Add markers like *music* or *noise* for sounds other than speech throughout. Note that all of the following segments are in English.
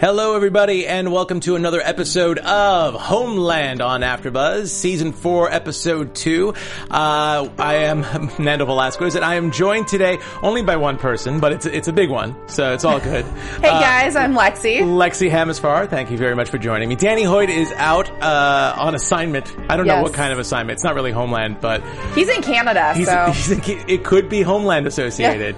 Hello, everybody, and welcome to another episode of Homeland on AfterBuzz, Season 4, Episode 2. Uh, I am *laughs* Nando Velasquez, and I am joined today only by one person, but it's, it's a big one, so it's all good. *laughs* Hey guys, I'm Lexie. Lexie Hammesfahr, thank you very much for joining me. Danny Hoyt is out uh, on assignment. I don't know what kind of assignment. It's not really Homeland, but He's in Canada, he's, so *laughs* he's, it could be Homeland associated.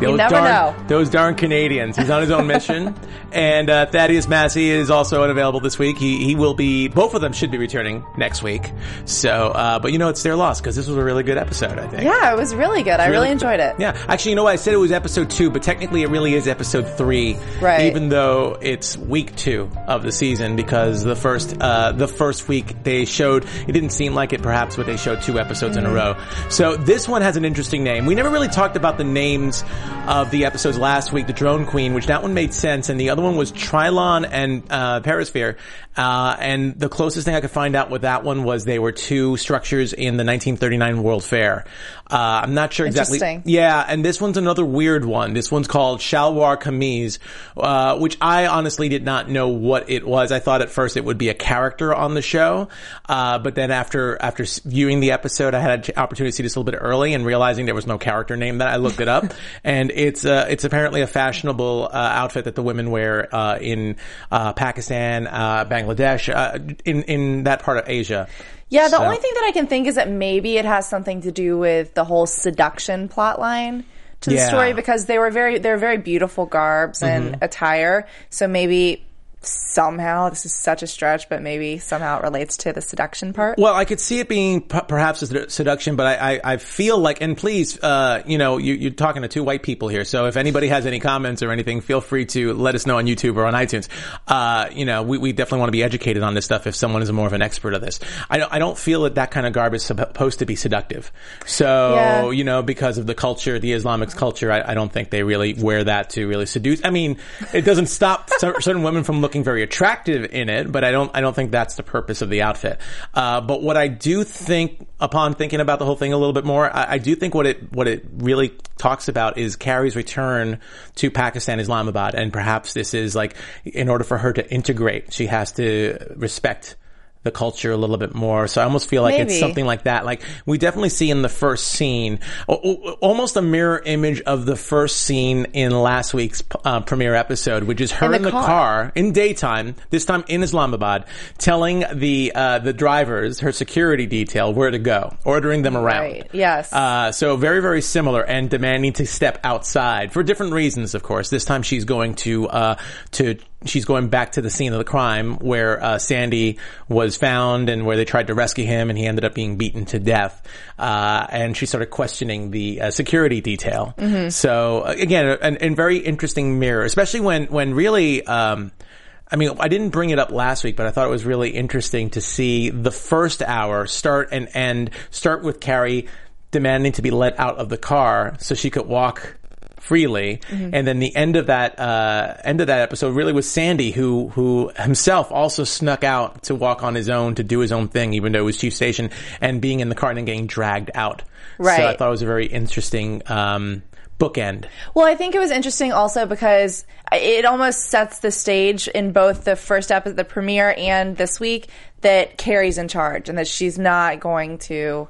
Those never darn, know. Those darn Canadians. He's on his own mission. And uh, Thaddeus Massey is also unavailable this week. He he will be. Both of them should be returning next week. So, uh, but you know, it's their loss because this was a really good episode. I think. yeah, it was really good. I really enjoyed it. Yeah, actually, you know what? I said it was episode two, but technically it really is episode three. Right. Even though it's week two of the season, because the first uh, the first week they showed it didn't seem like it, perhaps, but they showed two episodes in a row. So this one has an interesting name. We never really talked about the names of the episodes last week. The Drone Queen, which that one made sense, and the other one was Trylon and uh, Perisphere. Uh, and the closest thing I could find out with that one was they were two structures in the 1939 World Fair. Uh, I'm not sure exactly. Yeah, and this one's another weird one. This one's called Shalwar Kameez, uh, which I honestly did not know what it was. I thought at first it would be a character on the show, uh, but then after after viewing the episode, I had an opportunity to see this a little bit early and realizing there was no character name. That I looked it up, *laughs* and it's uh, it's apparently a fashionable uh, outfit that the women wear uh, in uh, Pakistan, uh, Bangladesh, uh, in in that part of Asia. Yeah, the So- only thing that I can think is that maybe it has something to do with the whole seduction plot line to the Yeah. story because they were very they're very beautiful garbs and attire. So maybe somehow this is such a stretch, but maybe somehow it relates to the seduction part. Well, I could see it being p- perhaps a sedu- seduction, but I, I, I feel like, and please, uh, you know, you, you're talking to two white people here, so if anybody has any comments or anything, feel free to let us know on YouTube or on iTunes. Uh, you know, we, we definitely want to be educated on this stuff if someone is more of an expert of this. I don't, I don't feel that that kind of garb is supposed to be seductive. So, Yeah. you know, because of the culture, the Islamic culture, I, I don't think they really wear that to really seduce. I mean, it doesn't stop certain women from looking very attractive in it, but I don't, I don't think that's the purpose of the outfit. Uh, but what I do think, upon thinking about the whole thing a little bit more, I, I do think what it, what it really talks about is Carrie's return to Pakistan, Islamabad, and perhaps this is like, in order for her to integrate, she has to respect the culture a little bit more. So I almost feel like it's something like that. Like we definitely see in the first scene, almost a mirror image of the first scene in last week's uh, premiere episode, which is her in the the, car. car. in daytime, this time in Islamabad, telling the uh, the drivers, her security detail, where to go, ordering them around. Right. Yes. Uh, so very, very similar and demanding to step outside for different reasons, of course. This time she's going to, uh, to, she's going back to the scene of the crime where, uh, Sandy was found and where they tried to rescue him and he ended up being beaten to death. Uh, and she started questioning the, uh, security detail. So uh, again, an, an very interesting mirror, especially when, when really, um, I mean, I didn't bring it up last week, but I thought it was really interesting to see the first hour start and end, start with Carrie demanding to be let out of the car so she could walk freely. And then the end of that, uh, end of that episode really was Sandy who, who himself also snuck out to walk on his own, to do his own thing, even though it was chief station and being in the car and then getting dragged out. Right. So I thought it was a very interesting, um, bookend. Well, I think it was interesting also because it almost sets the stage in both the first episode, the premiere, and this week that Carrie's in charge and that she's not going to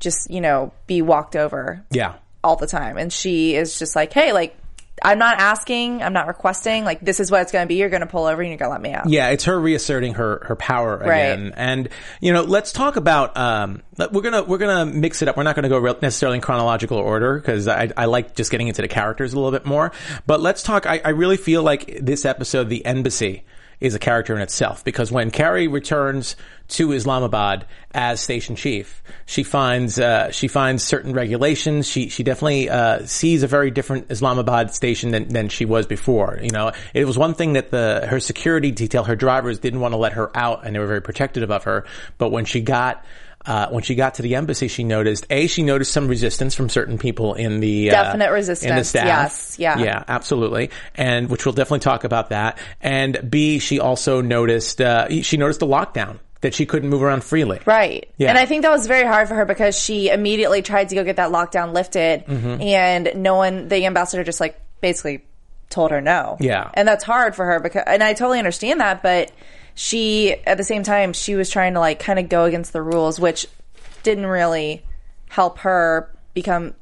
just, you know, be walked over Yeah. All the time. And she is just like, hey, like, I'm not asking, I'm not requesting, like, this is what it's going to be. You're going to pull over and you're going to let me out. Yeah, it's her reasserting her her power Right. again. And you know, let's talk about. Um, we're gonna we're gonna mix it up. We're not gonna go real, necessarily in chronological order because I, I like just getting into the characters a little bit more. But let's talk. I, I really feel like this episode, the embassy. Is a character in itself because when Carrie returns to Islamabad as station chief, she finds uh, she finds certain regulations. She she definitely uh, sees a very different Islamabad station than, than she was before. You know, it was one thing that the her security detail, her drivers didn't want to let her out, and they were very protective of her. But when she got uh, when she got to the embassy, she noticed a she noticed some resistance from certain people in the uh, Definite in the resistance, staff. yes, yeah. yeah, absolutely, and which we'll definitely talk about that. And b she also noticed uh, she noticed the lockdown that she couldn't move around freely. Right. Yeah. And I think that was very hard for her because she immediately tried to go get that lockdown lifted Mm-hmm. and no one, the ambassador just like basically told her no. Yeah. And that's hard for her because, and I totally understand that, but she, at the same time, she was trying to like kind of go against the rules, which didn't really help her become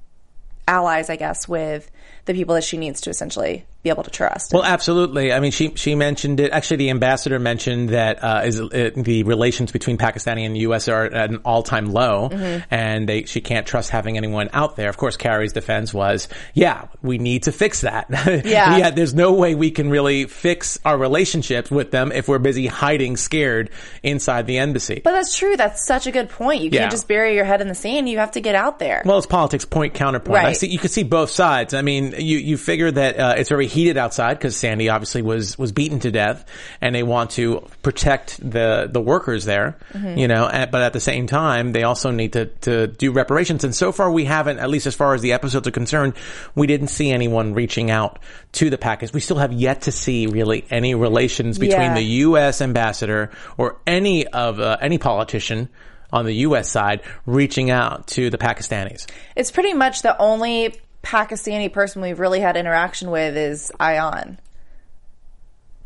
allies, I guess, with the people that she needs to essentially be able to trust. Well, absolutely. I mean, she she mentioned it. Actually, the ambassador mentioned that uh, is uh, the relations between Pakistani and the U.S. are at an all time low, Mm-hmm. and they, she can't trust having anyone out there. Of course, Carrie's defense was, "Yeah, we need to fix that. *laughs* Yeah. yeah, there's no way we can really fix our relationships with them if we're busy hiding, scared inside the embassy." but that's true. That's such a good point. You Yeah. can't just bury your head in the sand. You have to get out there. Well, it's politics, point counterpoint. I Right. see, you can see both sides. I mean, you you figure that uh, it's very heated outside because Sandy obviously was was beaten to death, and they want to protect the the workers there. Mm-hmm. You know, and, but at the same time, they also need to to do reparations. And so far, we haven't, at least as far as the episodes are concerned, we didn't see anyone reaching out to the Pakistan. We still have yet to see really any relations between Yeah. the U.S. ambassador or any of uh, any politician. On the U.S. side, reaching out to the Pakistanis. It's pretty much the only Pakistani person we've really had interaction with is Ayan.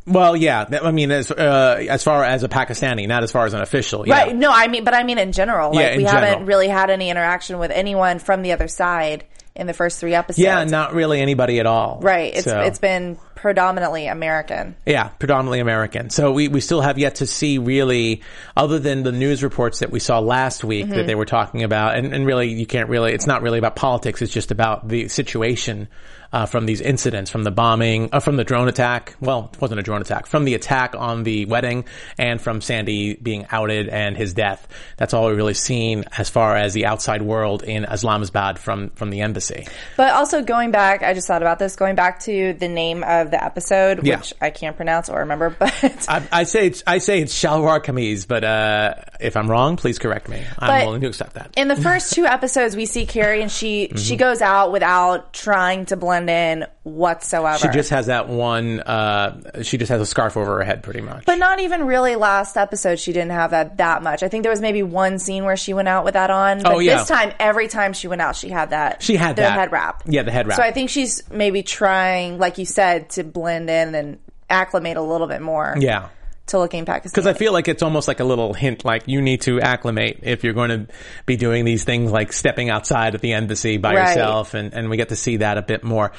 Well, yeah. I mean, as uh, as far as a Pakistani, not as far as an official. Yeah. Right. No, I mean, but I mean in general. Like, Yeah, in we general. haven't really had any interaction with anyone from the other side in the first three episodes. Yeah, not really anybody at all. Right. It's So, it's been predominantly American. yeah, predominantly American. So we, we still have yet to see really, other than the news reports that we saw last week Mm-hmm. that they were talking about, and, and really you can't really, it's not really about politics. It's just about the situation uh, from these incidents, from the bombing, uh, from the drone attack. Well, it wasn't a drone attack, from the attack on the wedding, and from Sandy being outed and his death. That's all we've really seen as far as the outside world in Islamabad from from the embassy. But also going back, I just thought about this. Going back to the name of the episode, Yeah. which I can't pronounce or remember, *laughs* but I, I say it's I say it's Shalwar Kameez, but uh, if I'm wrong, please correct me. I'm But- willing to accept that. in the first two *laughs* episodes, we see Carrie and she Mm-hmm. she goes out without trying to blend in whatsoever. She just has that one. Uh, she just has a scarf over her head, pretty much. But not even really last episode. She didn't have that that much. I think there was maybe one scene where she went out with that on. But Oh, yeah. this time, every time she went out, she had that. She had the that. head wrap. Yeah, the head wrap. So I think she's maybe trying, like you said, to blend in and acclimate a little bit more. yeah. To looking Pakistani. Because I feel like it's almost like a little hint, like you need to acclimate if you're going to be doing these things, like stepping outside of the embassy by Right. yourself, and, and we get to see that a bit more.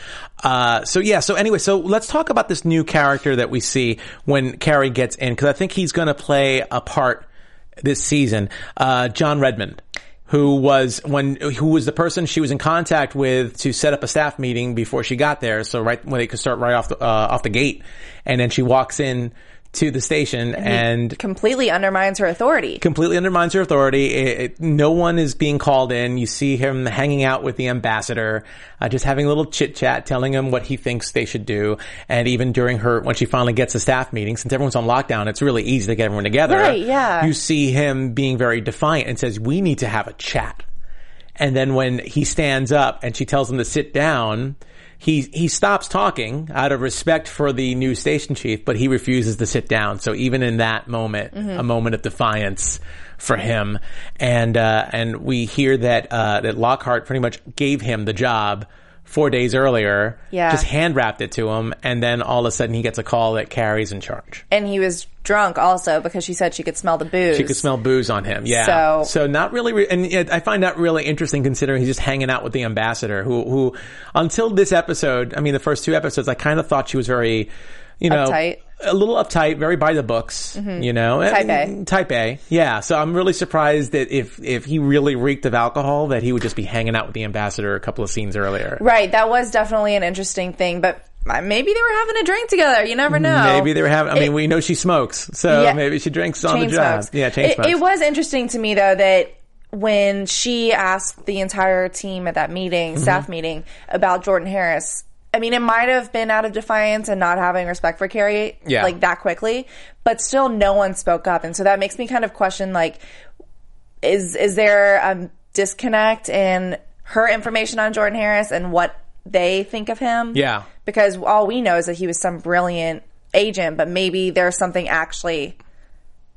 Uh, so yeah, so anyway, so let's talk about this new character that we see when Carrie gets in, because I think he's going to play a part this season. Uh, John Redmond. Who was when who was the person she was in contact with to set up a staff meeting before she got there? So right when they could start right off the uh, off the gate, and then she walks in to the station and completely undermines her authority. completely undermines her authority. It, it- no one is being called in. You see him hanging out with the ambassador, uh, just having a little chit chat, telling him what he thinks they should do. And even during her, when she finally gets a staff meeting, since everyone's on lockdown, it's really easy to get everyone together. Right, yeah. You see him being very defiant and says, "We need to have a chat." And then when he stands up and she tells him to sit down, he he stops talking out of respect for the new station chief, but he refuses to sit down. So even in that moment, a moment of defiance for him, and uh, and we hear that uh, that Lockhart pretty much gave him the job. Four days earlier, Yeah. just hand wrapped it to him, and then all of a sudden he gets a call that Carrie's in charge. And he was drunk also because she said she could smell the booze. She could smell booze on him. Yeah. So- So, not really, re- and yet I find that really interesting considering he's just hanging out with the ambassador who, who, until this episode, I mean, the first two episodes, I kind of thought she was very, you know, Uptight. A little uptight, very by the books, you know, Type A. Type A. Yeah. So I'm really surprised that if, if he really reeked of alcohol, that he would just be hanging out with the ambassador a couple of scenes earlier. Right, that was definitely an interesting thing, but maybe they were having a drink together. You never know. Maybe they were having. I mean, It- we know she smokes, so Yeah. maybe she drinks on the job. smokes. Yeah, chain it, smokes. it was interesting to me though that when she asked the entire team at that Mm-hmm. meeting, staff meeting, about Jordan Harris. I mean, it might have been out of defiance and not having respect for Carrie, Yeah. like that quickly, but still, no one spoke up, and so that makes me kind of question, like, is is there a disconnect in her information on Jordan Harris and what they think of him? Yeah. because all we know is that he was some brilliant agent, but maybe there's something actually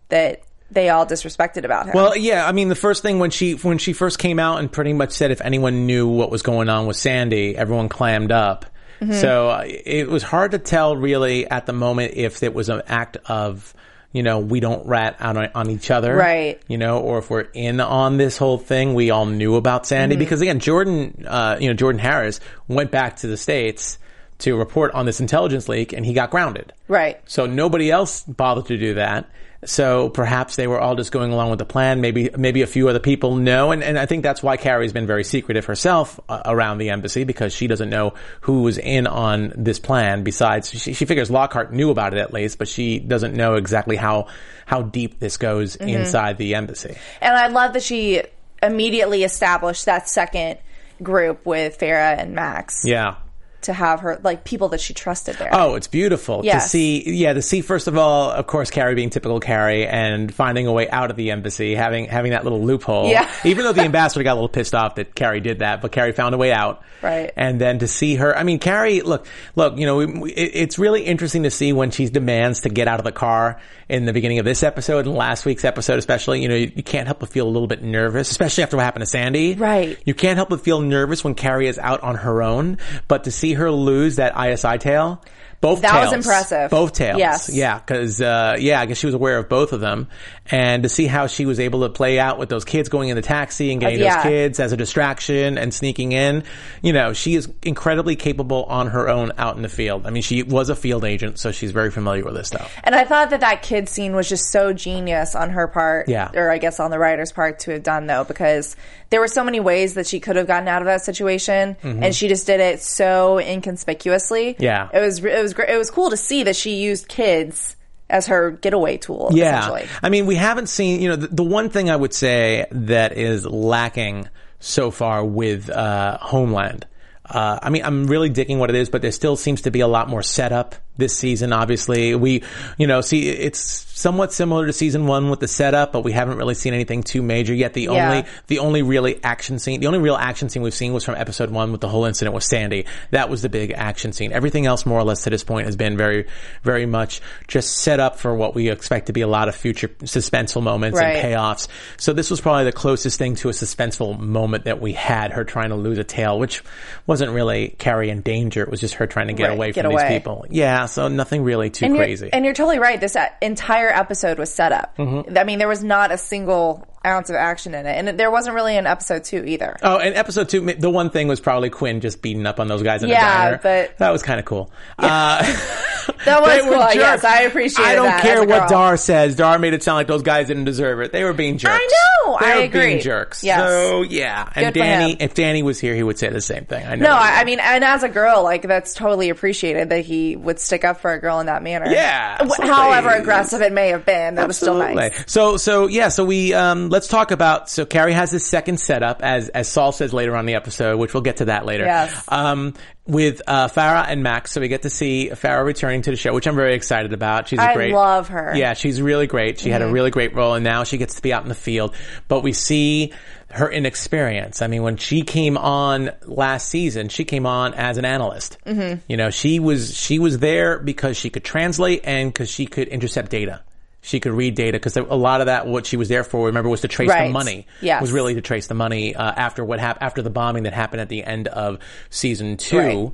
that they all disrespected about him. Well, yeah, I mean, the first thing when she when she first came out and pretty much said if anyone knew what was going on with Sandy, everyone clammed up. Mm-hmm. So uh, it was hard to tell really at the moment if it was an act of you know we don't rat out on, on each other, Right. You know, or if we're in on this whole thing, we all knew about Sandy Mm-hmm. because again, Jordan, uh, you know, Jordan Harris went back to the states to report on this intelligence leak, and he got grounded. right. So nobody else bothered to do that. So perhaps they were all just going along with the plan. Maybe maybe a few other people know, and, and I think that's why Carrie's been very secretive herself uh, around the embassy because she doesn't know who was in on this plan. Besides, she, she figures Lockhart knew about it at least, but she doesn't know exactly how how deep this goes inside the embassy. And I love that she immediately established that second group with Farah and Max Yeah. To have her like people that she trusted there. Oh, it's beautiful to see. Yeah, to see first of all, of course, Carrie being typical Carrie and finding a way out of the embassy, having having that little loophole. Yeah. *laughs* Even though the *laughs* ambassador got a little pissed off that Carrie did that, but Carrie found a way out. Right. And then to see her, I mean, Carrie, look, look, you know, we- it, it's really interesting to see when she demands to get out of the car in the beginning of this episode and last week's episode, especially. You know, you, you can't help but feel a little bit nervous, especially after what happened to Sandy. Right. You can't help but feel nervous when Carrie is out on her own, but to see her lose that ISI tail, both That was impressive. Both tails. Yes. Yeah, because uh, yeah, I guess she was aware of both of them, and to see how she was able to play out with those kids going in the taxi and getting Uh, yeah. those kids as a distraction and sneaking in, you know, she is incredibly capable on her own out in the field. I mean, she was a field agent, so she's very familiar with this stuff. And I thought that that kid scene was just so genius on her part, Yeah. or I guess on the writer's part to have done though, because there were so many ways that she could have gotten out of that situation, and she just did it so inconspicuously. Mm-hmm. Yeah. it was it was great. It was cool to see that she used kids as her getaway tool. Yeah. essentially. I mean, we haven't seen, you know, the, the one thing I would say that is lacking so far with uh, Homeland. Uh, I mean, I'm really digging what it is, but there still seems to be a lot more setup this season. Obviously, we, you know, see, it's somewhat similar to season one with the setup, but we haven't really seen anything too major yet. The Yeah. only, the only really action scene, the only real action scene we've seen was from episode one with the whole incident with Sandy. That was the big action scene. Everything else, more or less, to this point, has been very, very much just set up for what we expect to be a lot of future suspenseful moments Right. and payoffs. So this was probably the closest thing to a suspenseful moment that we had. Her trying to lose a tail, which wasn't really Carrie in danger. It was just her trying to get Right, away get from away. these people. Yeah. So nothing really too and crazy. You're, and you're totally right. This uh, entire episode was set up. Mm-hmm. I mean, there was not a single ounce of action in it, and there wasn't really an episode two either. Oh, and episode two, the one thing was probably Quinn just beating up on those guys in Yeah, the diner. but- that was kind of cool. Uh, *laughs* *laughs* That was cool. jerks. Yes, I appreciate. I don't care what. Dar says. Dar made it sound like those guys didn't deserve it. They were being jerks. I know. They I were agree. Being jerks. Yes. So yeah, and Good Danny, if Danny was here, he would say the same thing. I know. No, I, mean, and as a girl, like that's totally appreciated that he would stick up for a girl in that manner. Yeah, absolutely. however aggressive it may have been, that was still nice. So, so yeah, so we um, let's talk about. So Carrie has this second setup, as as Saul says later on in the episode, which we'll get to that later. Yes. Um, with uh, Farah and Max, so we get to see Farah returning to the show, which I'm very excited about. She's a I great. I love her. Yeah, she's really great. She had Mm-hmm. a really great role, and now she gets to be out in the field. But we see her inexperience. I mean, when she came on last season, she came on as an analyst. Mm-hmm. You know, she was she was there because she could translate and because she could intercept data. She could read data because a lot of that, what she was there for, remember, was to trace the money. Yes. was really to trace the money uh, after what happened after the bombing that happened at the end of season two. Right.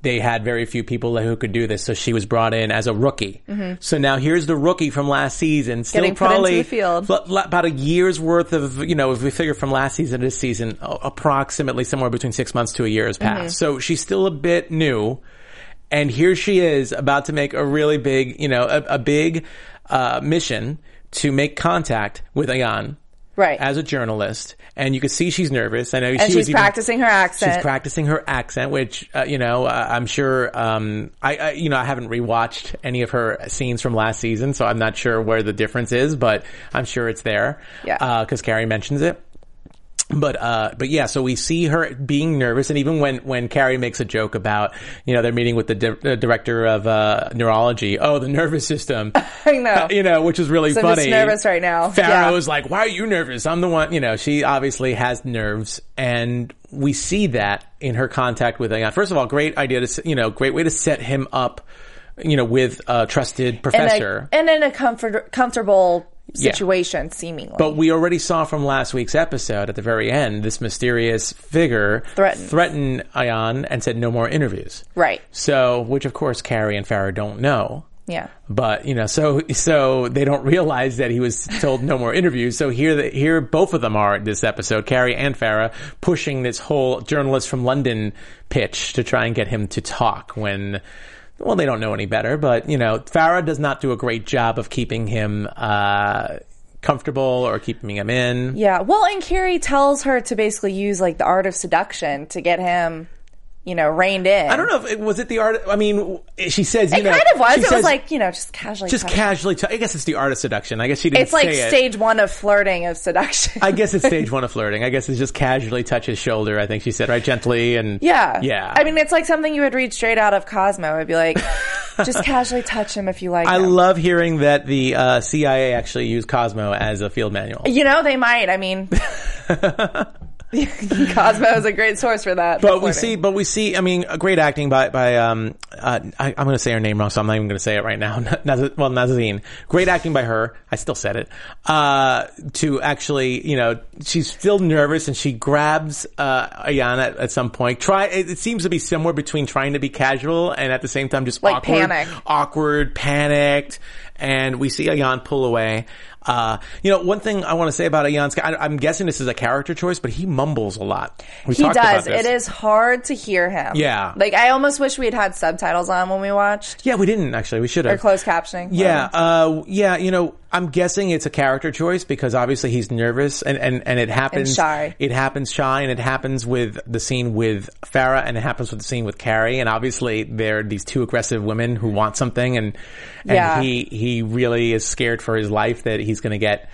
They had very few people who could do this, so she was brought in as a rookie. So now here's the rookie from last season, still Mm-hmm. Getting probably the field. l- l- about a year's worth of, you know, if we figure from last season to this season, approximately somewhere between six months to a year has passed. Mm-hmm. So she's still a bit new. And here she is about to make a really big, you know, a, a big uh, mission to make contact with Ayan Right. as a journalist, and you could see she's nervous. I know and she she's was even- practicing her accent. She's practicing her accent, which uh, you know uh, I'm sure. Um, I, I you know I haven't rewatched any of her scenes from last season, so I'm not sure where the difference is, but I'm sure it's there. Yeah. because Carrie mentions it. But uh, but yeah, so we see her being nervous, and even when when Carrie makes a joke about you know they're meeting with the, di- director of uh, neurology, oh the nervous system, *laughs* I know. you know, which is really So funny. nervous right now. Farah's like, why are you nervous? I'm the one, you know, she obviously has nerves and we see that in her contact with Ayan. First of all, great idea to, you know, great way to set him up, you know, with a trusted and, a, professor. and in a comfort, comfortable Yeah. situation, seemingly. but we already saw from last week's episode at the very end, this mysterious figure Threatened. threatened Ayan and said no more interviews. right. So, which of course Carrie and Farah don't know. Yeah. But you know, so so they don't realize that he was told no more interviews. So here, the, here both of them are in this episode, Carrie and Farah, pushing this whole journalist from London pitch to try and get him to talk. When, well, they don't know any better. But you know, Farah does not do a great job of keeping him uh, comfortable or keeping him in. Yeah. Well, and Carrie tells her to basically use like the art of seduction to get him, you know, reined in. I don't know if it was it the art. I mean, she says you It know, kind of was. It says was like you know, just casually. just touch- casually. T- I guess it's the art of seduction. I guess she didn't. It's like it. stage one of flirting of seduction. I guess it's stage *laughs* one of flirting. I guess it's just casually touch his shoulder. I think she said right gently and yeah. yeah. I mean, it's like something you would read straight out of Cosmo. It'd be like, *laughs* just casually touch him if you like. I him. love hearing that the uh, CIA actually used Cosmo as a field manual. You know, they might. I mean, *laughs* *laughs* Cosmo is a great source for that. But we see, but we see. I mean, great acting by by. Um, uh, I, I'm going to say her name wrong, so I'm not even going to say it right now. *laughs* Naz- well, Nazarene. Great acting by her. I still said it. Uh, to actually, you know, she's still nervous and she grabs uh, Ayana at, at some point. Try. It, it seems to be somewhere between trying to be casual and at the same time just Like awkward, panic. awkward, panicked, and we see Ayan pull away. Uh, you know, one thing I want to say about Ayan, I, I'm guessing this is a character choice, but he mumbles a lot. We he does. It is hard to hear him. Yeah. Like I almost wish we had had subtitles on when we watched Yeah, we didn't actually. We should have. or closed captioning. Yeah, uh, yeah. You know, I'm guessing it's a character choice because obviously he's nervous and and and it happens shy. It happens shy, and it happens with the scene with Farah, and it happens with the scene with Carrie, and obviously they're these two aggressive women who want something, and and Yeah. he he really is scared for his life that he's going to get.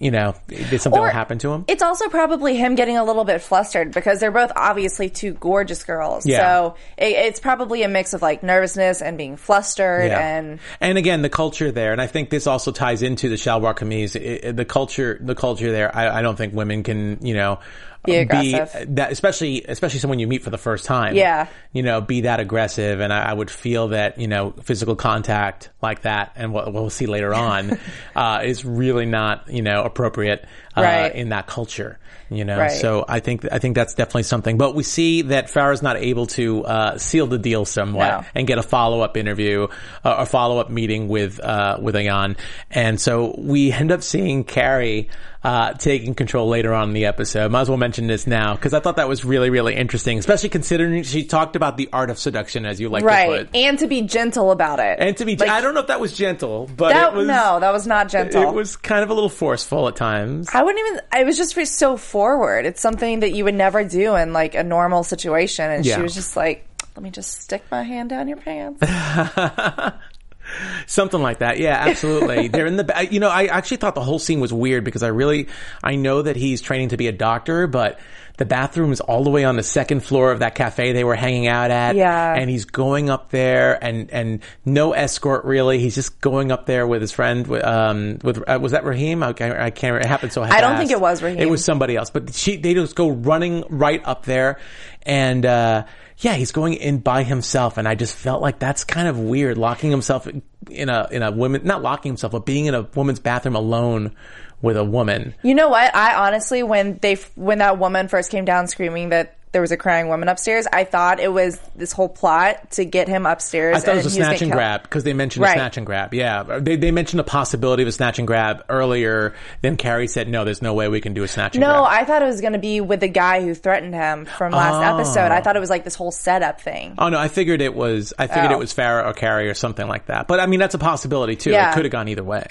You know, something Or will happen to him. It's also probably him getting a little bit flustered because they're both obviously two gorgeous girls. Yeah. So it, it's probably a mix of like nervousness and being flustered and and again the culture there, and I think this also ties into the Shalwar Kameez. The culture, the culture there. I, I don't think women can, you know, Be aggressive. that, especially especially someone you meet for the first time. Yeah. you know, be that aggressive, and I, I would feel that you know physical contact like that, and what we'll see later on, *laughs* uh, is really not you know appropriate uh, Right. in that culture. You know, Right. so I think I think that's definitely something. But we see that Farah's not able to uh, seal the deal somewhat No. and get a follow up interview, uh, a follow up meeting with uh, with Ayan, and so we end up seeing Carrie uh, taking control later on in the episode. Might as well mention this now because I thought that was really really interesting, especially considering she talked about the art of seduction, as you like to right, put, and to be gentle about it. and to be. Like, I don't know if that was gentle, but that it was no, that was not gentle. It was kind of a little forceful at times. I wouldn't even. I was just so forward. It's something that you would never do in like a normal situation, and Yeah. she was just like, "Let me just stick my hand down your pants." *laughs* *laughs* Something like that. Yeah, absolutely. *laughs* They're in the, you know, I actually thought the whole scene was weird because I really, I know that he's training to be a doctor, but the bathroom is all the way on the second floor of that cafe they were hanging out at. Yeah. And he's going up there and, and no escort really. He's just going up there with his friend, with, um, with, uh, was that Raheem? Okay, I can't, remember it happened so fast. I don't think it was Raheem. It was somebody else, but she, they just go running right up there and, uh, yeah, he's going in by himself, and I just felt like that's kind of weird, locking himself in a in a woman, not locking himself, but being in a woman's bathroom alone with a woman. You know what? I honestly, when they when that woman first came down screaming that there was a crying woman upstairs, I thought it was this whole plot to get him upstairs. I thought it was a snatch getting and grab because they mentioned a snatch and grab. Yeah, they they mentioned the possibility of a snatch and grab earlier. Then Carrie said, "No, there's no way we can do a snatch and grab No, grab." I thought it was going to be with the guy who threatened him from last Oh. episode. I thought it was like this whole setup thing. Oh no, I figured it was. I figured Oh. it was Farrah or Carrie or something like that. But I mean, that's a possibility too. Yeah. It could have gone either way.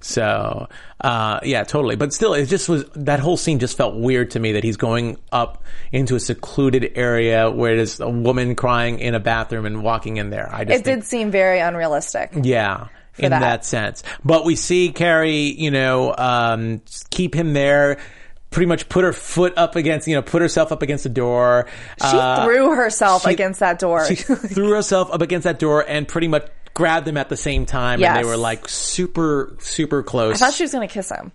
So, uh, yeah, totally. But still, it just was, that whole scene just felt weird to me that he's going up into a secluded area where there's a woman crying in a bathroom and walking in there. I just It think- did seem very unrealistic. yeah. In that. that. sense. But we see Carrie, you know, um, keep him there, pretty much put her foot up against, you know, put herself up against the door. She Uh, threw herself she- against that door. she *laughs* threw herself up against that door and pretty much grabbed him at the same time. And they were like super, super close. I thought she was going to kiss him.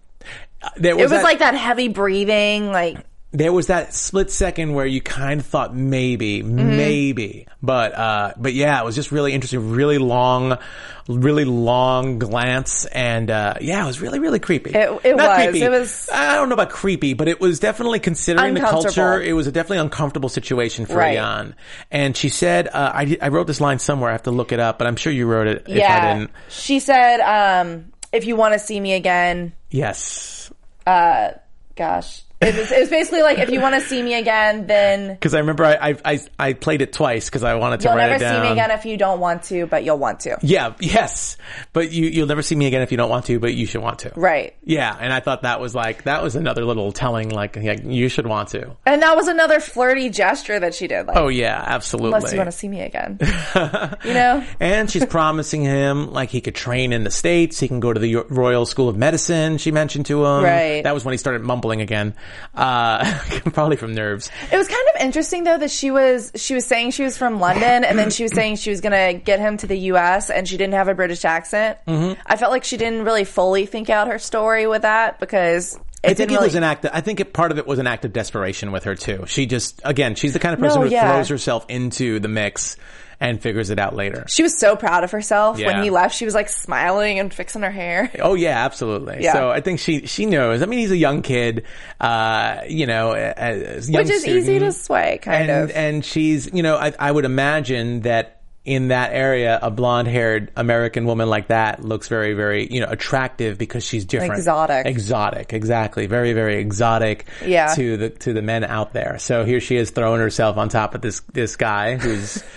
there It was that- like that heavy breathing, like there was that split second where you kind of thought maybe, Mm-hmm. maybe, but uh, but yeah, it was just really interesting, really long, really long glance, and uh, yeah, it was really really creepy. It- it Not was. creepy. It was- I don't know about creepy, but it was definitely considering the culture. It was a definitely uncomfortable situation for Right. Jan. And she said, uh, I I wrote this line somewhere. I have to look it up, but I'm sure you wrote it. If I yeah. didn't, She said, um, "If you want to see me again, yes. gosh." It was, it was basically like, if you want to see me again, then Because I remember I, I I I played it twice because I wanted to you'll write never it down. see me again if you don't want to, but you'll want to. Yeah, yes. But you, you'll never see me again if you don't want to, but you should want to. Right. Yeah, and I thought that was like, that was another little telling, like, yeah, you should want to. And that was another flirty gesture that she did. Like, Oh yeah, absolutely. unless you want to see me again, *laughs* you know. and she's promising him, like, he could train in the States, he can go to the Royal School of Medicine, she mentioned to him. Right. That was when he started mumbling again. Uh, *laughs* probably from nerves. It was kind of interesting though that she was she was saying she was from London and then she was saying she was going to get him to the U.S. and she didn't have a British accent. Mm-hmm. I felt like she didn't really fully think out her story with that because it I think it really. was an act. Of, I think it, part of it was an act of desperation with her too. She just, again, she's the kind of person No, who yeah. throws herself into the mix and figures it out later. she was so proud of herself Yeah. when he left. She was like smiling and fixing her hair. *laughs* Oh yeah, absolutely. Yeah. So I think she she knows. I mean, he's a young kid, uh, you know, young Which is easy to sway, kind and, of. And she's, you know, I, I would imagine that in that area, a blonde-haired American woman like that looks very, very, you know, attractive because she's different, Exotic. exotic, exactly, very, very exotic. Yeah. To the to the men out there. So here she is throwing herself on top of this this guy who's. *laughs*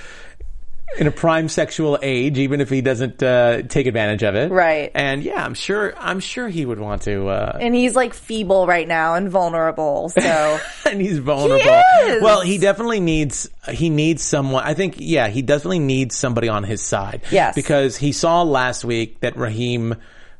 In a prime sexual age, even if he doesn't uh, take advantage of it, Right. And yeah, I'm sure. I'm sure he would want to. Uh, and he's like feeble right now and vulnerable. So *laughs* and he's vulnerable. is. Well, he definitely needs he needs someone. I think yeah, he definitely needs somebody on his side. Yes. because he saw last week that Raheem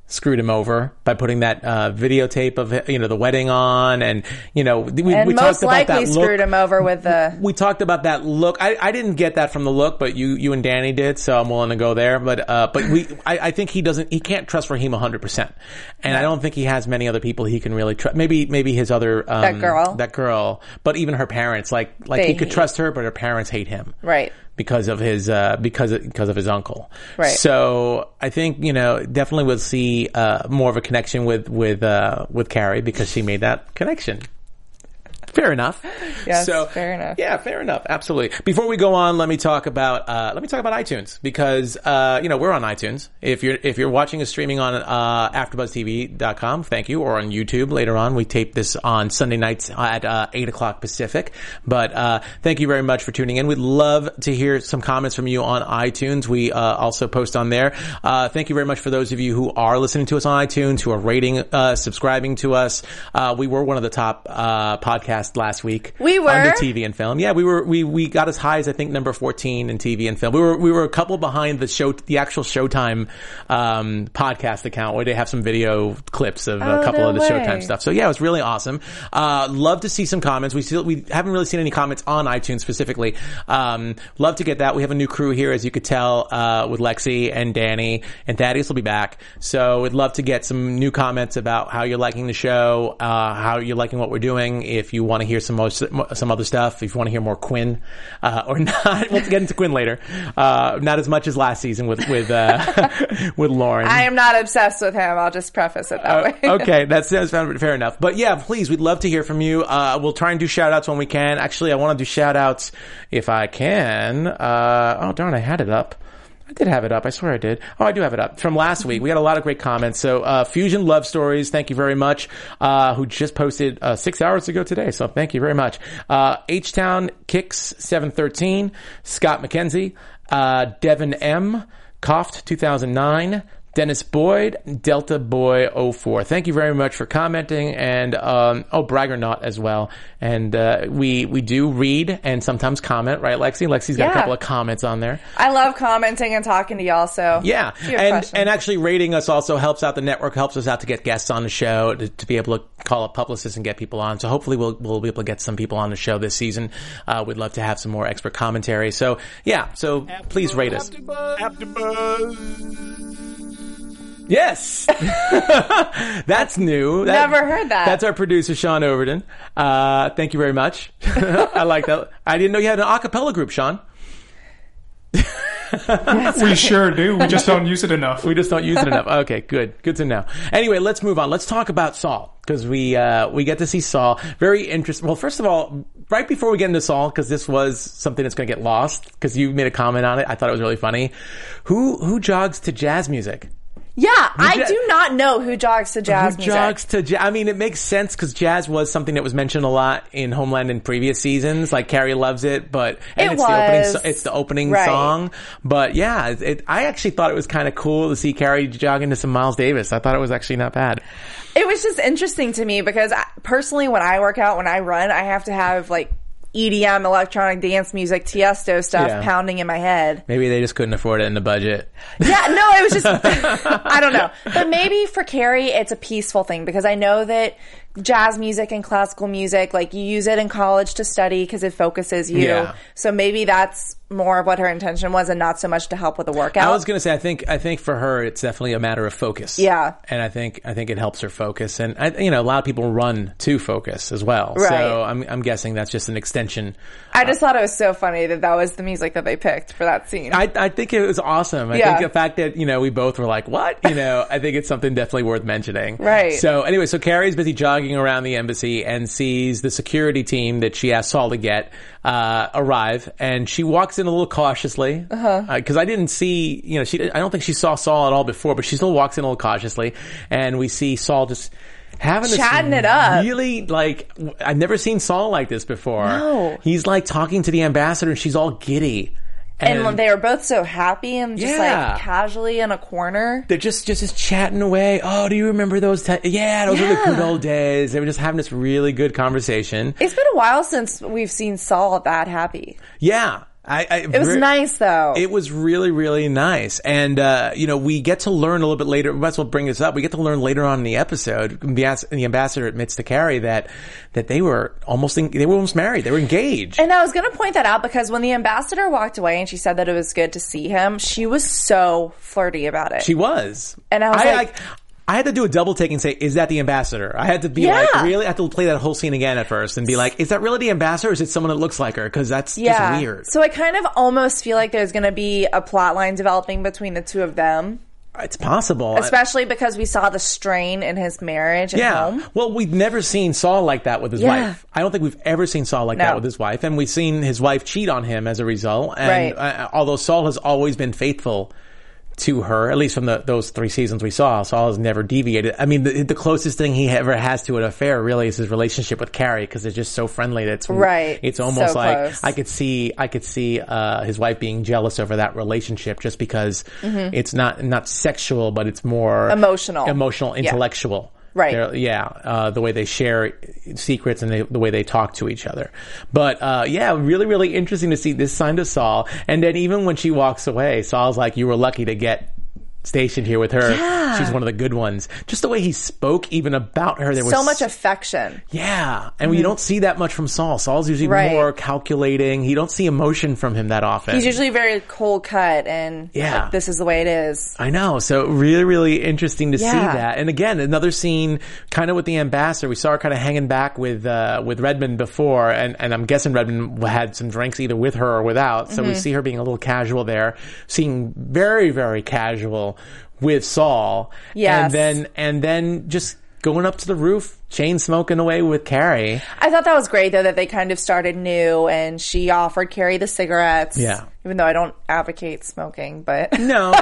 screwed him over by putting that uh, videotape of you know the wedding on, and you know we, and we most talked about likely that look. screwed him over with the. We talked about that look. I, I didn't get that from the look, but you you and Danny did, so I'm willing to go there. But uh, but we I, I think he doesn't he can't trust Raheem 100, percent and I don't think he has many other people he can really trust. Maybe maybe his other um, That girl. that girl, but even her parents like like They he could hate- trust her, but her parents hate him Right. Because of his uh, because of, because of his uncle. Right. So I think you know definitely we'll see uh, more of a connection with with uh, with Carrie because she made that connection. Fair enough. Yes, so, fair enough. Yeah, fair enough. Absolutely. Before we go on, let me talk about uh, let me talk about iTunes because uh, you know we're on iTunes. If you're if you're watching us streaming on uh, AfterBuzzTV.com, thank you, or on YouTube later on. We tape this on Sunday nights at uh, eight o'clock Pacific. But uh, thank you very much for tuning in. We'd love to hear some comments from you on iTunes. We uh, also post on there. Uh, thank you very much for those of you who are listening to us on iTunes, who are rating, uh, subscribing to us. Uh, we were one of the top uh, podcasts last week. We were? under TV and film. Yeah, we were we we got as high as I think number fourteen in TV and film. We were we were a couple behind the show the actual Showtime um, podcast account where they have some video clips of a Oh, couple no of the way. Showtime stuff. So yeah, it was really awesome. Uh, love to see some comments. We still we haven't really seen any comments on iTunes specifically. Um, love to get that. We have a new crew here, as you could tell, uh, with Lexie and Danny and Thaddeus will be back. So we'd love to get some new comments about how you're liking the show, uh, how you're liking what we're doing. If you want to hear some more, some other stuff, if you want to hear more Quinn uh, or *laughs* not, we'll get into Quinn later. Uh, not as much as last season with with uh, *laughs* with Lauren. I am not obsessed with him. I'll just preface it that way. Uh, *laughs* okay, that sounds fair fair enough. But yeah, please, we'd love to hear from you. Uh, we'll try and do shout outs when we can. Actually, I want to do shout outs if I can. Uh, oh, darn, I had it up. I did have it up. I swear I did. Oh, I do have it up from last week. We had a lot of great comments. So, uh, Fusion Love Stories, thank you very much. Uh, who just posted, uh, six hours ago today. So thank you very much. Uh, H-Town Kicks 713, Scott McKenzie, uh, Devin M, Coughed 2009, Dennis Boyd, Delta Boy 04. Thank you very much for commenting and, um, oh, Braggernaut as well. And, uh, we, we do read and sometimes comment, right, Lexie? Lexie's got a couple of comments on there. I love commenting and talking to y'all. So Yeah, if you have and questions. and actually rating us also helps out the network, helps us out to get guests on the show, to, to be able to call up publicists and get people on. So hopefully we'll we'll be able to get some people on the show this season. Uh, we'd love to have some more expert commentary. So yeah, so please rate us. Yes, *laughs* that's new. That- Never heard that. That's our producer Sean Overton. Uh, thank you very much. *laughs* I like that. I didn't know you had an acapella group, Sean. We sure do. We just don't use it enough. We just don't use it enough. Okay, good. Good to know. Anyway, let's move on. Let's talk about Saul because we uh, we get to see Saul. Very interesting. Well, first of all, right before we get into Saul, because this was something that's going to get lost. Because you made a comment on it, I thought it was really funny. Who who jogs to jazz music? Yeah, I do not know who jogs to jazz Who music. jogs to jazz? I mean, it makes sense because jazz was something that was mentioned a lot in Homeland in previous seasons. Like Carrie loves it, but and It it's the opening. so- It's the opening Right. song. But yeah, it, I actually thought it was kind of cool to see Carrie jogging to some Miles Davis. I thought it was actually not bad. It was just interesting to me because I, personally, when I work out, when I run, I have to have like EDM, electronic dance music, Tiesto stuff Yeah. pounding in my head. Maybe they just couldn't afford it in the budget. Yeah, no, it was just, *laughs* I don't know. But maybe for Carrie, it's a peaceful thing because I know that jazz music and classical music, like you use it in college to study because it focuses you. Yeah. So maybe that's more of what her intention was and not so much to help with the workout. I was gonna say, I think, I think for her, it's definitely a matter of focus. Yeah. and I think, I think it helps her focus, and I, you know, a lot of people run to focus as well. Right. So I'm, I'm guessing that's just an extension. I just thought it was so funny that that was the music that they picked for that scene. I, I think it was awesome. I Yeah. think the fact that, you know, we both were like, what? You know, I think it's something definitely worth mentioning. *laughs* Right. So anyway, so Carrie's busy jogging around the embassy and sees the security team that she asked Saul to get, uh, arrive. And she walks in a little cautiously. Uh-huh. Cause I didn't see, you know, she, I don't think she saw Saul at all before, but she still walks in a little cautiously. And we see Saul just, Having this Chatting it up. really like I've never seen Saul like this before. No. he's like talking to the ambassador, and she's all giddy. and they were both so happy and just Yeah. like casually in a corner. they're just just just chatting away. Oh, do you remember those? ti yeah, those were the good old days. They were just having this really good conversation. It's been a while since we've seen Saul that happy. Yeah, I. I It was re- nice though. It was really, really nice. And, uh, you know, we get to learn a little bit later. We might as well bring this up. We get to learn later on in the episode. The, ambassador admits to Carrie that, that they were almost, en- they were almost married. They were engaged. and I was going to point that out because when the ambassador walked away and she said that it was good to see him, she was so flirty about it. She was. And I was like- I had to do a double take and say, is that the ambassador? I had to be Yeah. like, really? I had to play that whole scene again at first and be like, is that really the ambassador or is it someone that looks like her? Cause that's yeah. just weird. So I kind of almost feel like there's going to be a plot line developing between the two of them, It's possible. especially because we saw the strain in his marriage at yeah. home. Well, we've never seen Saul like that with his Yeah. wife. I don't think we've ever seen Saul like that with his wife. And we've seen his wife cheat on him as a result. And Right. uh, although Saul has always been faithful to her, at least from the, those three seasons we saw, Saul has never deviated. I mean, the, the closest thing he ever has to an affair really is his relationship with Carrie because they're just so friendly that it's, Right. it's almost So like close. I could see, I could see, uh, his wife being jealous over that relationship just because it's not, not sexual, but it's more Mm-hmm. Emotional. emotional, Yeah. Right. They're- yeah, uh, the way they share secrets and they, the way they talk to each other. But uh, yeah, really, really interesting to see this sign to Saul. And then even when she walks away, Saul's like, "You were lucky to get." Stationed here with her, Yeah. she's one of the good ones. Just the way he spoke, even about her, there was So much affection. yeah, and you don't see that much from Saul. Saul's usually Right. more calculating. You don't see emotion from him that often. He's usually very cold cut and Yeah. like, this is the way it is. I know. So really, really interesting to see that. And again, another scene kind of with the ambassador. We saw her kind of hanging back with, uh, with Redmond before. And, and I'm guessing Redmond had some drinks either with her or without. So we Mm-hmm. see her being a little casual there, seeing very, very casual with Saul. Yes. And then, and then just going up to the roof, chain smoking away with Carrie. I thought that was great though that they kind of started new and she offered Carrie the cigarettes. Yeah. Even though I don't advocate smoking, but *laughs* No,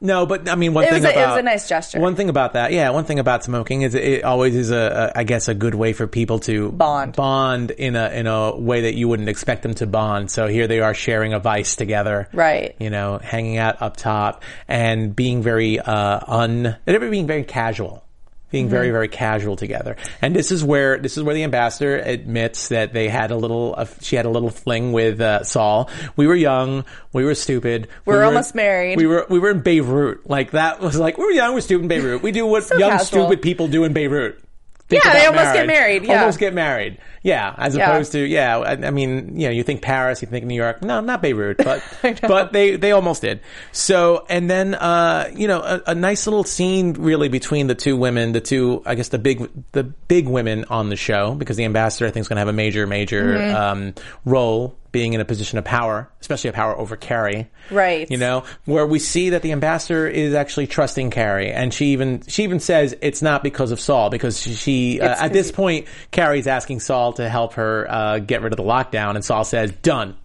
no, but I mean, one It thing was a- it was a nice gesture. One thing about that, yeah, one thing about smoking is it always is a, a I guess, a good way for people to Bond. bond in a in a way that you wouldn't expect them to bond. So here they are sharing a vice together, Right. You know, hanging out up top and being very uh, un, and being very casual. Being very, Mm-hmm. very casual together, and this is where this is where the ambassador admits that they had a little. Uh, she had a little fling with uh, Saul. We were young, we were stupid. We were almost married. We were we were in Beirut. Like that was like we were young, we're stupid in Beirut. We do what young casual. stupid people do in Beirut. Think Yeah, they almost get married, yeah. almost get married. Yeah, as Yeah. opposed to yeah. I, I mean, you know, you think Paris, you think New York. No, not Beirut, but *laughs* but they they almost did. So and then uh, you know a, a nice little scene really between the two women, the two I guess the big the big women on the show because the ambassador I think is going to have a major major Mm-hmm. um, role being in a position of power, especially a power over Carrie. Right. You know, where we see that the ambassador is actually trusting Carrie, and she even she even says it's not because of Saul because she, uh, at this point Carrie's asking Saul to help her uh, get rid of the lockdown, and Saul says done.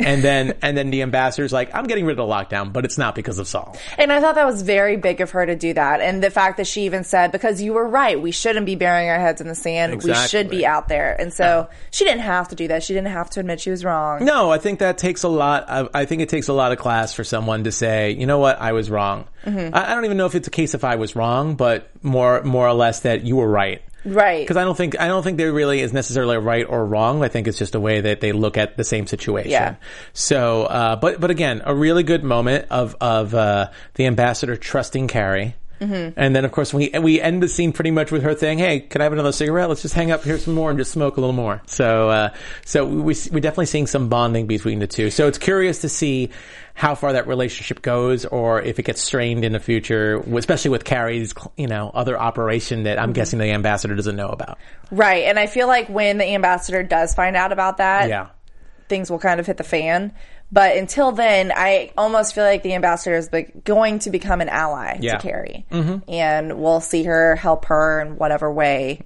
And then and then the ambassador's like, I'm getting rid of the lockdown, but it's not because of Saul. And I thought that was very big of her to do that. And the fact that she even said, because you were right, we shouldn't be burying our heads in the sand. We should be out there. And so she didn't have to do that. She didn't have to admit she was wrong. No, I think that takes a lot. Of, I think it takes a lot of class for someone to say, you know what, I was wrong. Mm-hmm. I, I don't even know if it's a case if I was wrong, but more more or less that you were right. Right. Because I don't think I don't think there really is necessarily a right or wrong. I think it's just a way that they look at the same situation. Yeah. So, uh, but but again, a really good moment of of uh, the ambassador trusting Carrie. Mm-hmm. And then, of course, we we end the scene pretty much with her saying, "Hey, can I have another cigarette? Let's just hang up here some more and just smoke a little more." So, uh, so we we're definitely seeing some bonding between the two. So it's curious to see how far that relationship goes, or if it gets strained in the future, especially with Carrie's, you know, other operation that Mm-hmm. I'm guessing the ambassador doesn't know about. Right. And I feel like when the ambassador does find out about that, Yeah. things will kind of hit the fan. But until then, I almost feel like the ambassador is like going to become an ally Yeah. to Carrie, and we'll see her help her in whatever way.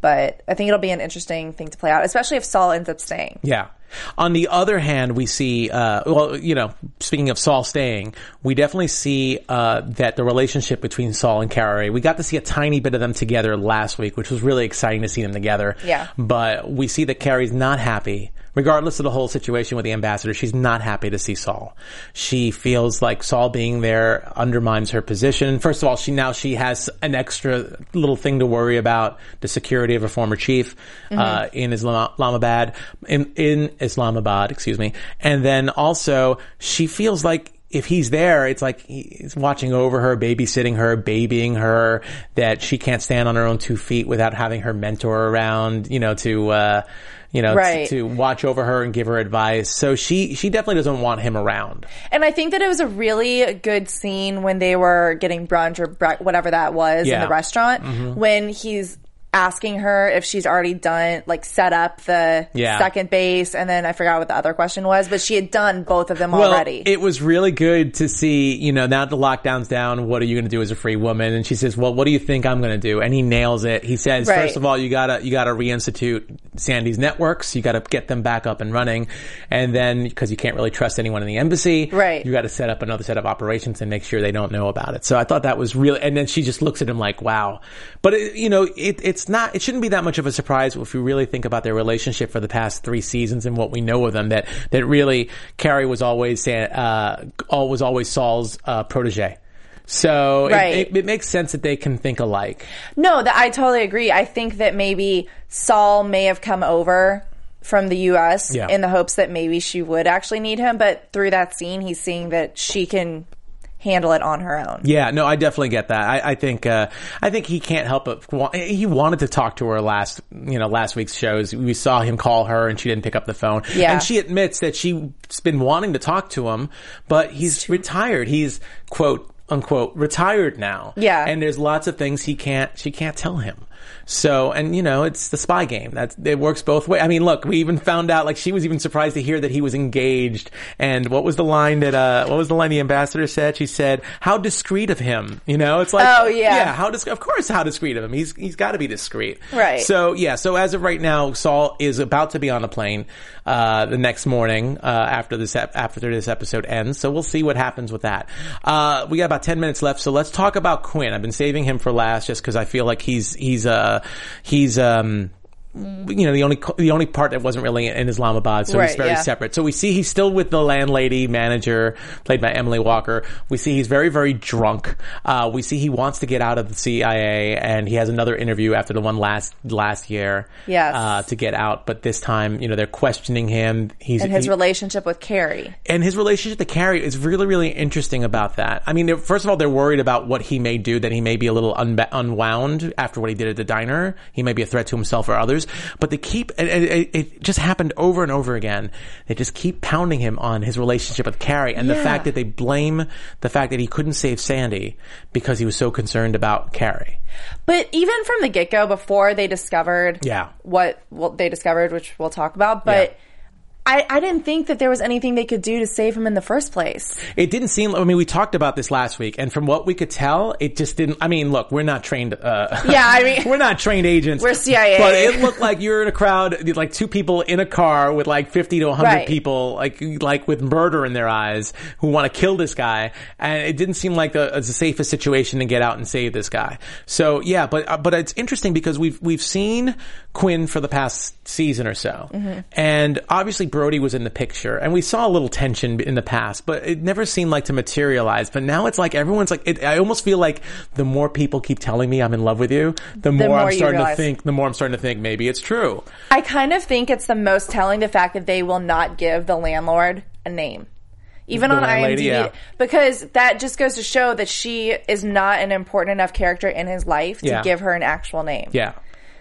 But I think it'll be an interesting thing to play out, especially if Saul ends up staying. Yeah. On the other hand, we see, uh, well, you know, speaking of Saul staying, we definitely see uh, that the relationship between Saul and Carrie, we got to see a tiny bit of them together last week, which was really exciting to see them together. Yeah. But we see that Carrie's not happy. Regardless of the whole situation with the ambassador, she's not happy to see Saul. She feels like Saul being there undermines her position. First of all, she now she has an extra little thing to worry about the security of a former chief uh, in Islamabad, in, in Islamabad, excuse me. And then also she feels like if he's there, it's like he's watching over her, babysitting her, babying her, that she can't stand on her own two feet without having her mentor around, you know, to, uh, you know, Right. to watch over her and give her advice. So she, she definitely doesn't want him around. And I think that it was a really good scene when they were getting brunch or bre- whatever that was in the restaurant when he's asking her if she's already done like set up the Yeah. second base and then I forgot what the other question was but she had done both of them already. It was really good to see, you know, now that the lockdown's down, what are you going to do as a free woman? And she says, well, what do you think I'm going to do? And he nails it. He says, Right. first of all, you gotta, you gotta reinstitute Sandy's networks. You gotta get them back up and running. And then, because you can't really trust anyone in the embassy. Right. You gotta set up another set of operations and make sure they don't know about it. So I thought that was really, and then she just looks at him like, wow. But it, you know, it, it's not, it shouldn't be that much of a surprise if we really think about their relationship for the past three seasons and what we know of them that, that really Carrie was always, uh, was always Saul's, uh, protege. So it- Right. it, it makes sense that they can think alike. no, that I totally agree. I think that maybe Saul may have come over from the US Yeah. in the hopes that maybe she would actually need him but through that scene he's seeing that she can handle it on her own. Yeah, no, I definitely get that. I, I think uh, I think he can't help but he wanted to talk to her last you know last week's shows. We saw him call her and she didn't pick up the phone. Yeah. and she admits that she's been wanting to talk to him, but he's retired. He's quote unquote retired now. Yeah. and there's lots of things he can't she can't tell him. So, and you know, it's the spy game. That's it works both ways. I mean, look, we even found out like she was even surprised to hear that he was engaged. And what was the line that uh what was the line the ambassador said? She said, "How discreet of him." You know, it's like, Oh, yeah. yeah, how dis- of course, how discreet of him. He's he's got to be discreet, Right. So yeah, so as of right now, Saul is about to be on a plane uh, the next morning uh, after this ep- after this episode ends. So we'll see what happens with that. Uh, we got about ten minutes left, so let's talk about Quinn. I've been saving him for last just because I feel like he's he's uh he's um you know the only the only part that wasn't really in Islamabad, so he's very yeah. separate. So we see he's still with the landlady manager, played by Emily Walker. We see he's very very drunk. Uh, we see he wants to get out of the CIA, and he has another interview after the one last last year. Yes. uh, to get out, but this time you know they're questioning him. He's and his he- relationship with Carrie. and his relationship to Carrie is really, really interesting about that. I mean, first of all, they're worried about what he may do, that he may be a little unba- unwound after what he did at the diner. He may be a threat to himself or others. But they keep, and it, it just happened over and over again. They just keep pounding him on his relationship with Carrie and the fact that they blame the fact that he couldn't save Sandy because he was so concerned about Carrie. But even from the get go, before they discovered Yeah. what they discovered, which we'll talk about, but Yeah. I, I didn't think that there was anything they could do to save him in the first place. It didn't seem. I mean, we talked about this last week, and from what we could tell, it just didn't. I mean, look, we're not trained. Uh, Yeah, I mean- *laughs* we're not trained agents. We're CIA. but it looked like you're in a crowd, like two people in a car with like fifty to hundred Right. people, like like with murder in their eyes, who want to kill this guy, and it didn't seem like the, the safest situation to get out and save this guy. So yeah, but uh, but it's interesting because we've we've seen Quinn for the past season or so, Mm-hmm. and obviously Brody was in the picture, and we saw a little tension in the past, but it never seemed like to materialize. But now it's like everyone's like, it, I almost feel like the more people keep telling me I'm in love with you, the more, more I'm starting to think, the more I'm starting to think maybe it's true. I kind of think it's the most telling the fact that they will not give the landlord a name. Even The on IMDb, yeah. because that just goes to show that she is not an important enough character in his life to Yeah. give her an actual name. Yeah.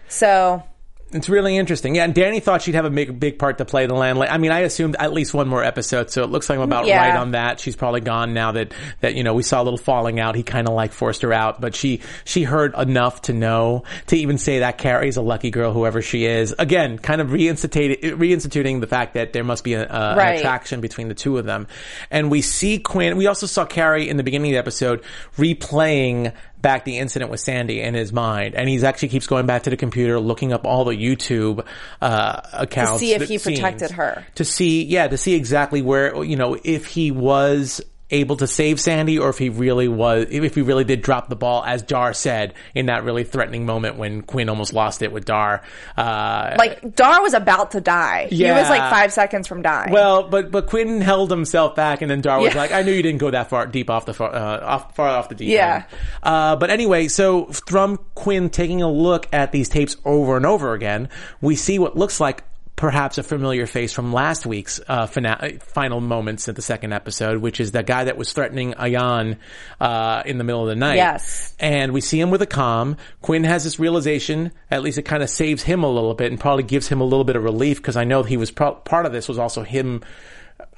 So It's really interesting. Yeah, and Danny thought she'd have a big, big part to play the landlady. I mean, I assumed at least one more episode, so it looks like I'm about Yeah. right on that. She's probably gone now that that you know we saw a little falling out. He kind of like forced her out, but she she heard enough to know to even say that Carrie's a lucky girl, whoever she is. Again, kind of reinstituting reinstituting the fact that there must be a, a, Right. an attraction between the two of them. And we see Quinn. We also saw Carrie in the beginning of the episode replaying back the incident with Sandy in his mind, and he actually keeps going back to the computer, looking up all the YouTube uh, accounts to see if he protected her. To see, yeah, to see exactly where you know if he was able to save Sandy or if he really was if he really did drop the ball as Dar said in that really threatening moment when Quinn almost lost it with Dar uh like Dar was about to die. He was like five seconds from dying. well, but but Quinn held himself back, and then Dar was Yeah. like, "I knew you didn't go that far deep off the far, uh, off, far off the deep Yeah. end." Uh, but anyway, so from Quinn taking a look at these tapes over and over again, we see what looks like perhaps a familiar face from last week's uh, fina- final moments at the second episode, which is the guy that was threatening Ayan uh, in the middle of the night. Yes. And we see him with a calm. Quinn has this realization, at least it kind of saves him a little bit and probably gives him a little bit of relief because I know he was pro- part of this was also him.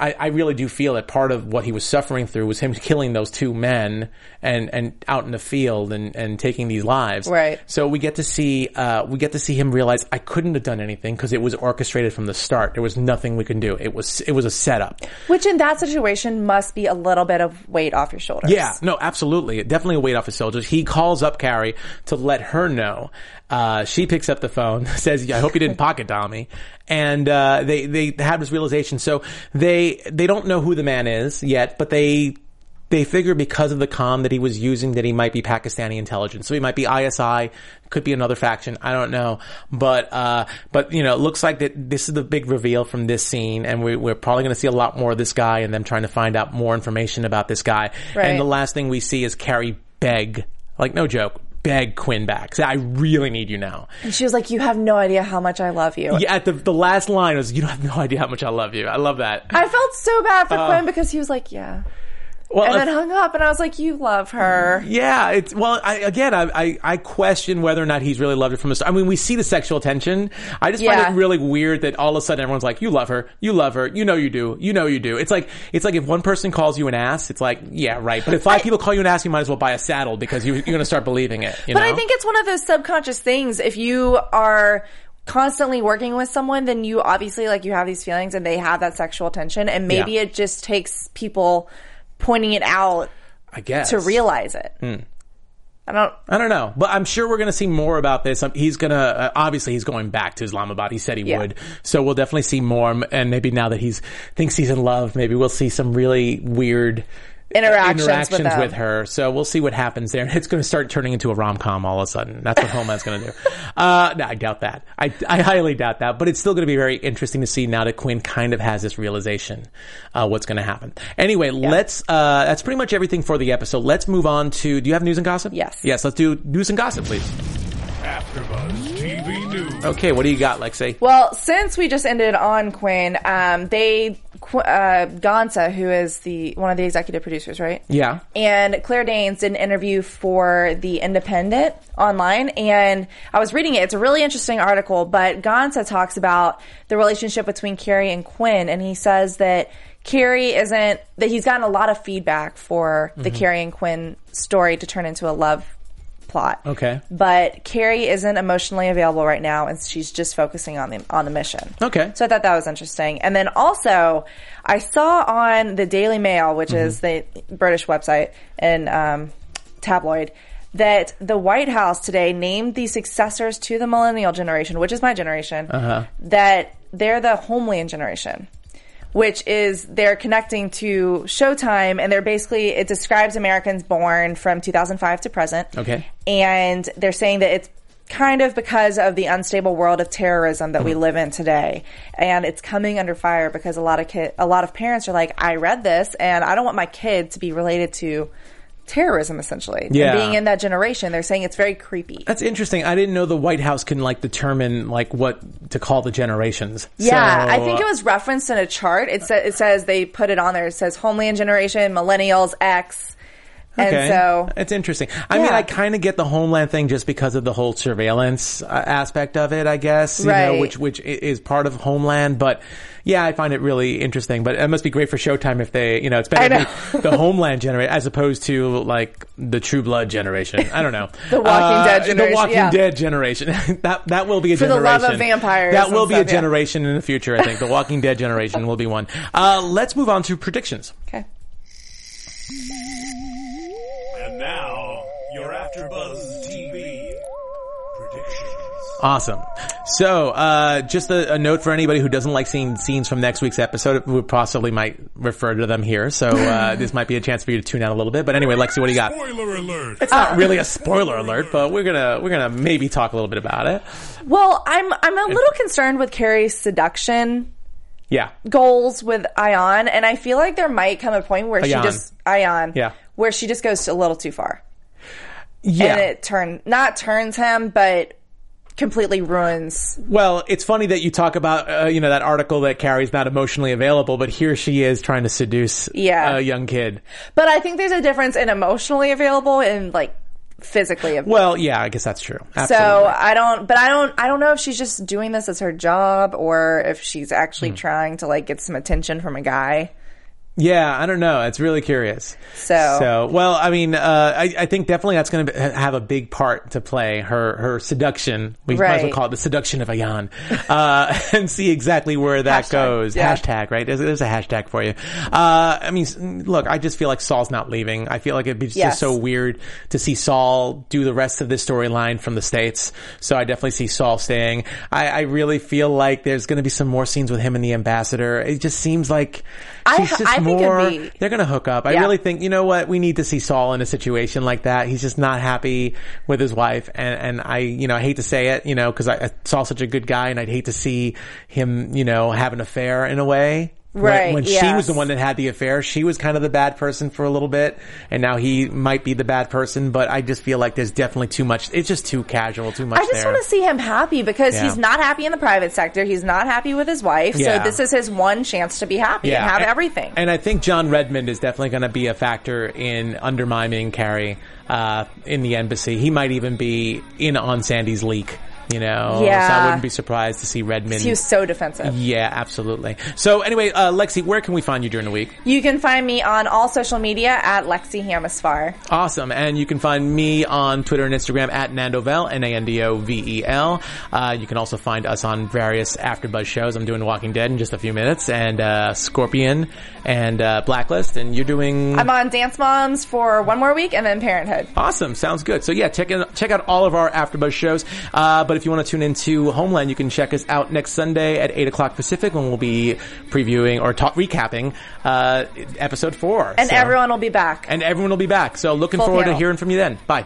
I, I really do feel that part of what he was suffering through was him *laughs* killing those two men and, and out in the field and, and taking these lives. Right. So we get to see, uh, we get to see him realize I couldn't have done anything because it was orchestrated from the start. There was nothing we can do. It was, it was a setup. Which in that situation must be a little bit of weight off your shoulders. Yeah, no, absolutely. Definitely a weight off his shoulders. He calls up Carrie to let her know. Uh, she picks up the phone, *laughs* says, I hope you didn't pocket dial me. And, uh, they, they have this realization. So they, they don't know who the man is yet, but they, they figure because of the com that he was using that he might be Pakistani intelligence. So he might be ISI, could be another faction. I don't know. But, uh, but, you know, it looks like that this is the big reveal from this scene and we, we're probably going to see a lot more of this guy and them trying to find out more information about this guy. Right. And the last thing we see is Carrie beg, like no joke, beg Quinn back. Say, I really need you now. And she was like, "You have no idea how much I love you." Yeah, at the, the last line was, you don't have no idea how much I love you. I love that. I felt so bad Uh, for Quinn because he was like, "Yeah." Well, and if- then hung up. And I was like, you love her. Yeah, it's well. I, again, I, I I question whether or not he's really loved her from the start. I mean, we see the sexual tension. I just Yeah. find it really weird that all of a sudden everyone's like, "You love her, you love her, you know you do, you know you do." It's like it's like if one person calls you an ass, it's like, yeah, right. But if five people call you an ass, you might as well buy a saddle because you, you're going to start believing it. You But know? I think it's one of those subconscious things. If you are constantly working with someone, then you obviously like you have these feelings and they have that sexual tension and maybe Yeah. it just takes people pointing it out I guess to realize it. Hmm. I don't I don't know, but I'm sure we're going to see more about this. Um, He's going to uh, obviously he's going back to Islamabad. He said he Yeah. would, so we'll definitely see more. And maybe now that he's thinks he's in love, maybe we'll see some really weird Interactions with interactions them. with, her. So we'll see what happens there. And it's going to start turning into a rom com all of a sudden. That's what Homeland's going to do. Uh, no, I doubt that. I, I highly doubt that. But it's still going to be very interesting to see now that Quinn kind of has this realization uh, what's going to happen. Anyway, let's. Uh, that's pretty much everything for the episode. Let's move on to. Do you have news and gossip? Yes. Yes. Let's do news and gossip, please. AfterBuzz TV News. Okay. What do you got, Lexie? Well, since we just ended on Quinn, um, they Qu- uh, Gansa, who is the one of the executive producers, right? Yeah. And Claire Danes did an interview for the Independent online, and I was reading it. It's a really interesting article, but Gansa talks about the relationship between Carrie and Quinn, and he says that Carrie isn't that he's gotten a lot of feedback for the Carrie and Quinn story to turn into a love plot. Okay. But Carrie isn't emotionally available right now, and she's just focusing on the on the mission. Okay. So I thought that was interesting. And then also, I saw on the Daily Mail, which is the British website and um, tabloid, that the White House today named the successors to the millennial generation, which is my generation, that they're the Homeland generation. Which is they're connecting to Showtime, and they're basically it describes Americans born from 2005 to present. Okay. and they're saying that it's kind of because of the unstable world of terrorism that we mm-hmm. live in today, and it's coming under fire because a lot of kid, a lot of parents are like, I read this, and I don't want my kid to be related to terrorism, essentially. And Yeah. being in that generation, they're saying it's very creepy. That's interesting. I didn't know the White House can like determine like what to call the generations. Yeah, So, I think it was referenced in a chart. It, sa- it says they put it on there. It says Homeland Generation, Millennials, X. And so, it's interesting. I mean, I kind of get the homeland thing just because of the whole surveillance uh, aspect of it. I guess you know, Right. which which is part of homeland. But yeah, I find it really interesting. But it must be great for Showtime if they, you know, it's better the *laughs* homeland generation as opposed to like the True Blood generation. I don't know *laughs* The Walking Dead generation. The Walking yeah. Dead generation. *laughs* that that will be a generation. For the love of vampires That will be a stuff, yeah. generation in the future. I think the Walking Dead generation will be one. Uh, let's move on to predictions. okay. And now, your AfterBuzz TV predictions. Awesome. So, uh, just a, a note for anybody who doesn't like seeing scenes from next week's episode, we possibly might refer to them here. So, uh, *laughs* this might be a chance for you to tune out a little bit. But anyway, Lexie, what do you got? Spoiler alert. It's not really a spoiler alert, but we're gonna we're gonna maybe talk a little bit about it. Well, I'm I'm a little concerned with Carrie's seduction Yeah. goals with Ayan, and I feel like there might come a point where Ayan. she just Ayan, Yeah. Where she just goes a little too far, Yeah. and it turn not turns him, but completely ruins. Well, it's funny that you talk about, uh, you know, that article that Carrie's not emotionally available, but here she is trying to seduce Yeah. a young kid. But I think there's a difference in emotionally available and like physically available. Well, yeah, I guess that's true. So I don't, but I don't, I don't know if she's just doing this as her job or if she's actually Hmm. trying to like get some attention from a guy. Yeah, I don't know. It's really curious. So- so well, I mean, uh, I, I think definitely that's going to have a big part to play. Her her seduction. We might as well call it the seduction of Ayan, uh, *laughs* and see exactly where that Hashtag, goes. yeah. Hashtag, right? There's, there's a hashtag for you. Uh, I mean, look, I just feel like Saul's not leaving. I feel like it'd be just Yes. so weird to see Saul do the rest of this storyline from the states. So I definitely see Saul staying. I, I really feel like there's going to be some more scenes with him and the ambassador. It just seems like I- she's just I more. be- They're going to hook up. I really think you know what we need to see Saul in a situation like that. He's just not happy with his wife, and and I you know I hate to say it, you know, because I, I Saul's such a good guy, and I'd hate to see him you know have an affair in a way. When- Right, When, she yes. was the one that had the affair, she was kind of the bad person for a little bit, and now he might be the bad person. But I just feel like there's definitely too much. It's just too casual, too much. I just there. want to see him happy because Yeah. he's not happy in the private sector. He's not happy with his wife. Yeah. So this is his one chance to be happy and have and- everything. And I think John Redmond is definitely going to be a factor in undermining Carrie uh, in the embassy. He might even be in on Sandy's leak. You know, so I wouldn't be surprised to see Redmond. he was so defensive. yeah, absolutely. So anyway, uh, Lexie, where can we find you during the week? You can find me on all social media at Lexie Hammesfahr. Awesome. And you can find me on Twitter and Instagram at Nandovel, N-A-N-D-O-V-E-L. Uh, you can also find us on various AfterBuzz shows. I'm doing Walking Dead in just a few minutes, and uh, Scorpion, and uh, Blacklist, and you're doing... I'm on Dance Moms for one more week and then Parenthood. Awesome. Sounds good. So yeah, check out, check out all of our AfterBuzz shows. Uh, but if you want to tune into Homeland, you can check us out next Sunday at 8 o'clock Pacific when we'll be previewing or talk, recapping, uh, episode four. And So- everyone will be back. And everyone will be back. So looking Full forward to hearing from you then. Bye.